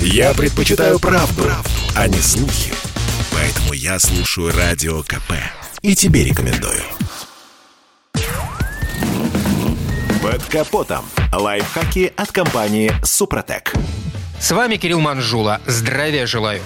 Я предпочитаю правду, правду, а не слухи. Поэтому я слушаю Радио КП. И тебе рекомендую. Под капотом. Лайфхаки от компании «Супротек». С вами Кирилл Манжула. Здравия желаю.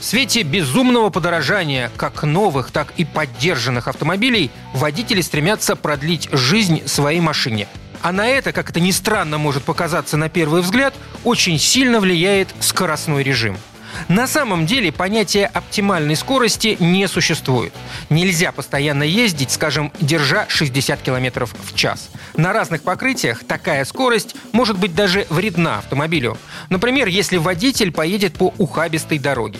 В свете безумного подорожания как новых, так и поддержанных автомобилей водители стремятся продлить жизнь своей машине. А на это, как это ни странно может показаться на первый взгляд, очень сильно влияет скоростной режим – на самом деле понятия оптимальной скорости не существует. Нельзя постоянно ездить, скажем, держа 60 км в час. На разных покрытиях такая скорость может быть даже вредна автомобилю. Например, если водитель поедет по ухабистой дороге.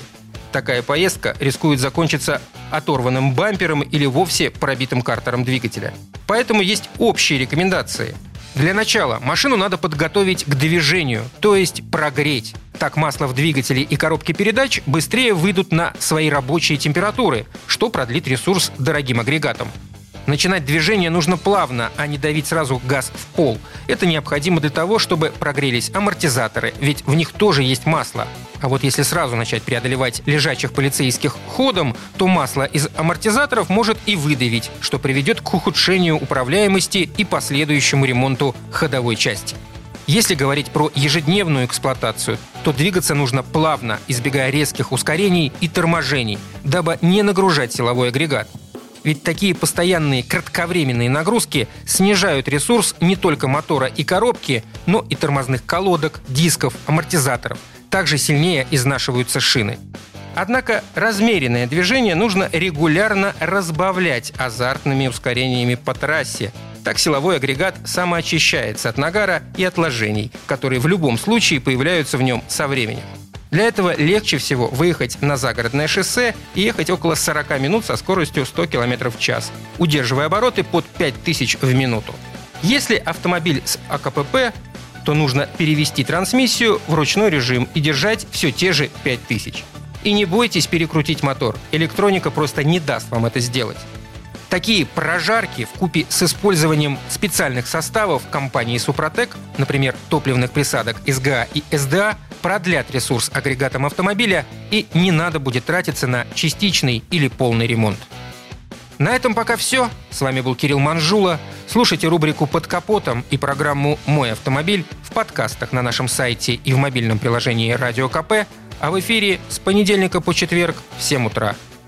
Такая поездка рискует закончиться оторванным бампером или вовсе пробитым картером двигателя. Поэтому есть общие рекомендации. Для начала машину надо подготовить к движению, то есть прогреть. Так масло в двигателе и коробке передач быстрее выйдут на свои рабочие температуры, что продлит ресурс дорогим агрегатам. Начинать движение нужно плавно, а не давить сразу газ в пол. Это необходимо для того, чтобы прогрелись амортизаторы, ведь в них тоже есть масло. А вот если сразу начать преодолевать лежачих полицейских ходом, то масло из амортизаторов может и выдавить, что приведет к ухудшению управляемости и последующему ремонту ходовой части. Если говорить про ежедневную эксплуатацию, то двигаться нужно плавно, избегая резких ускорений и торможений, дабы не нагружать силовой агрегат. Ведь такие постоянные кратковременные нагрузки снижают ресурс не только мотора и коробки, но и тормозных колодок, дисков, амортизаторов. Также сильнее изнашиваются шины. Однако размеренное движение нужно регулярно разбавлять азартными ускорениями по трассе. Так силовой агрегат самоочищается от нагара и отложений, которые в любом случае появляются в нем со временем. Для этого легче всего выехать на загородное шоссе и ехать около 40 минут со скоростью 100 км в час, удерживая обороты под 5000 в минуту. Если автомобиль с АКПП, то нужно перевести трансмиссию в ручной режим и держать все те же 5000. И не бойтесь перекрутить мотор, электроника просто не даст вам это сделать. Такие прожарки в купе с использованием специальных составов компании «Супротек», например, топливных присадок СГА и СДА, продлят ресурс агрегатом автомобиля и не надо будет тратиться на частичный или полный ремонт. На этом пока все. С вами был Кирилл Манжула. Слушайте рубрику «Под капотом» и программу «Мой автомобиль» в подкастах на нашем сайте и в мобильном приложении «Радио КП», а в эфире с понедельника по четверг в 7 утра.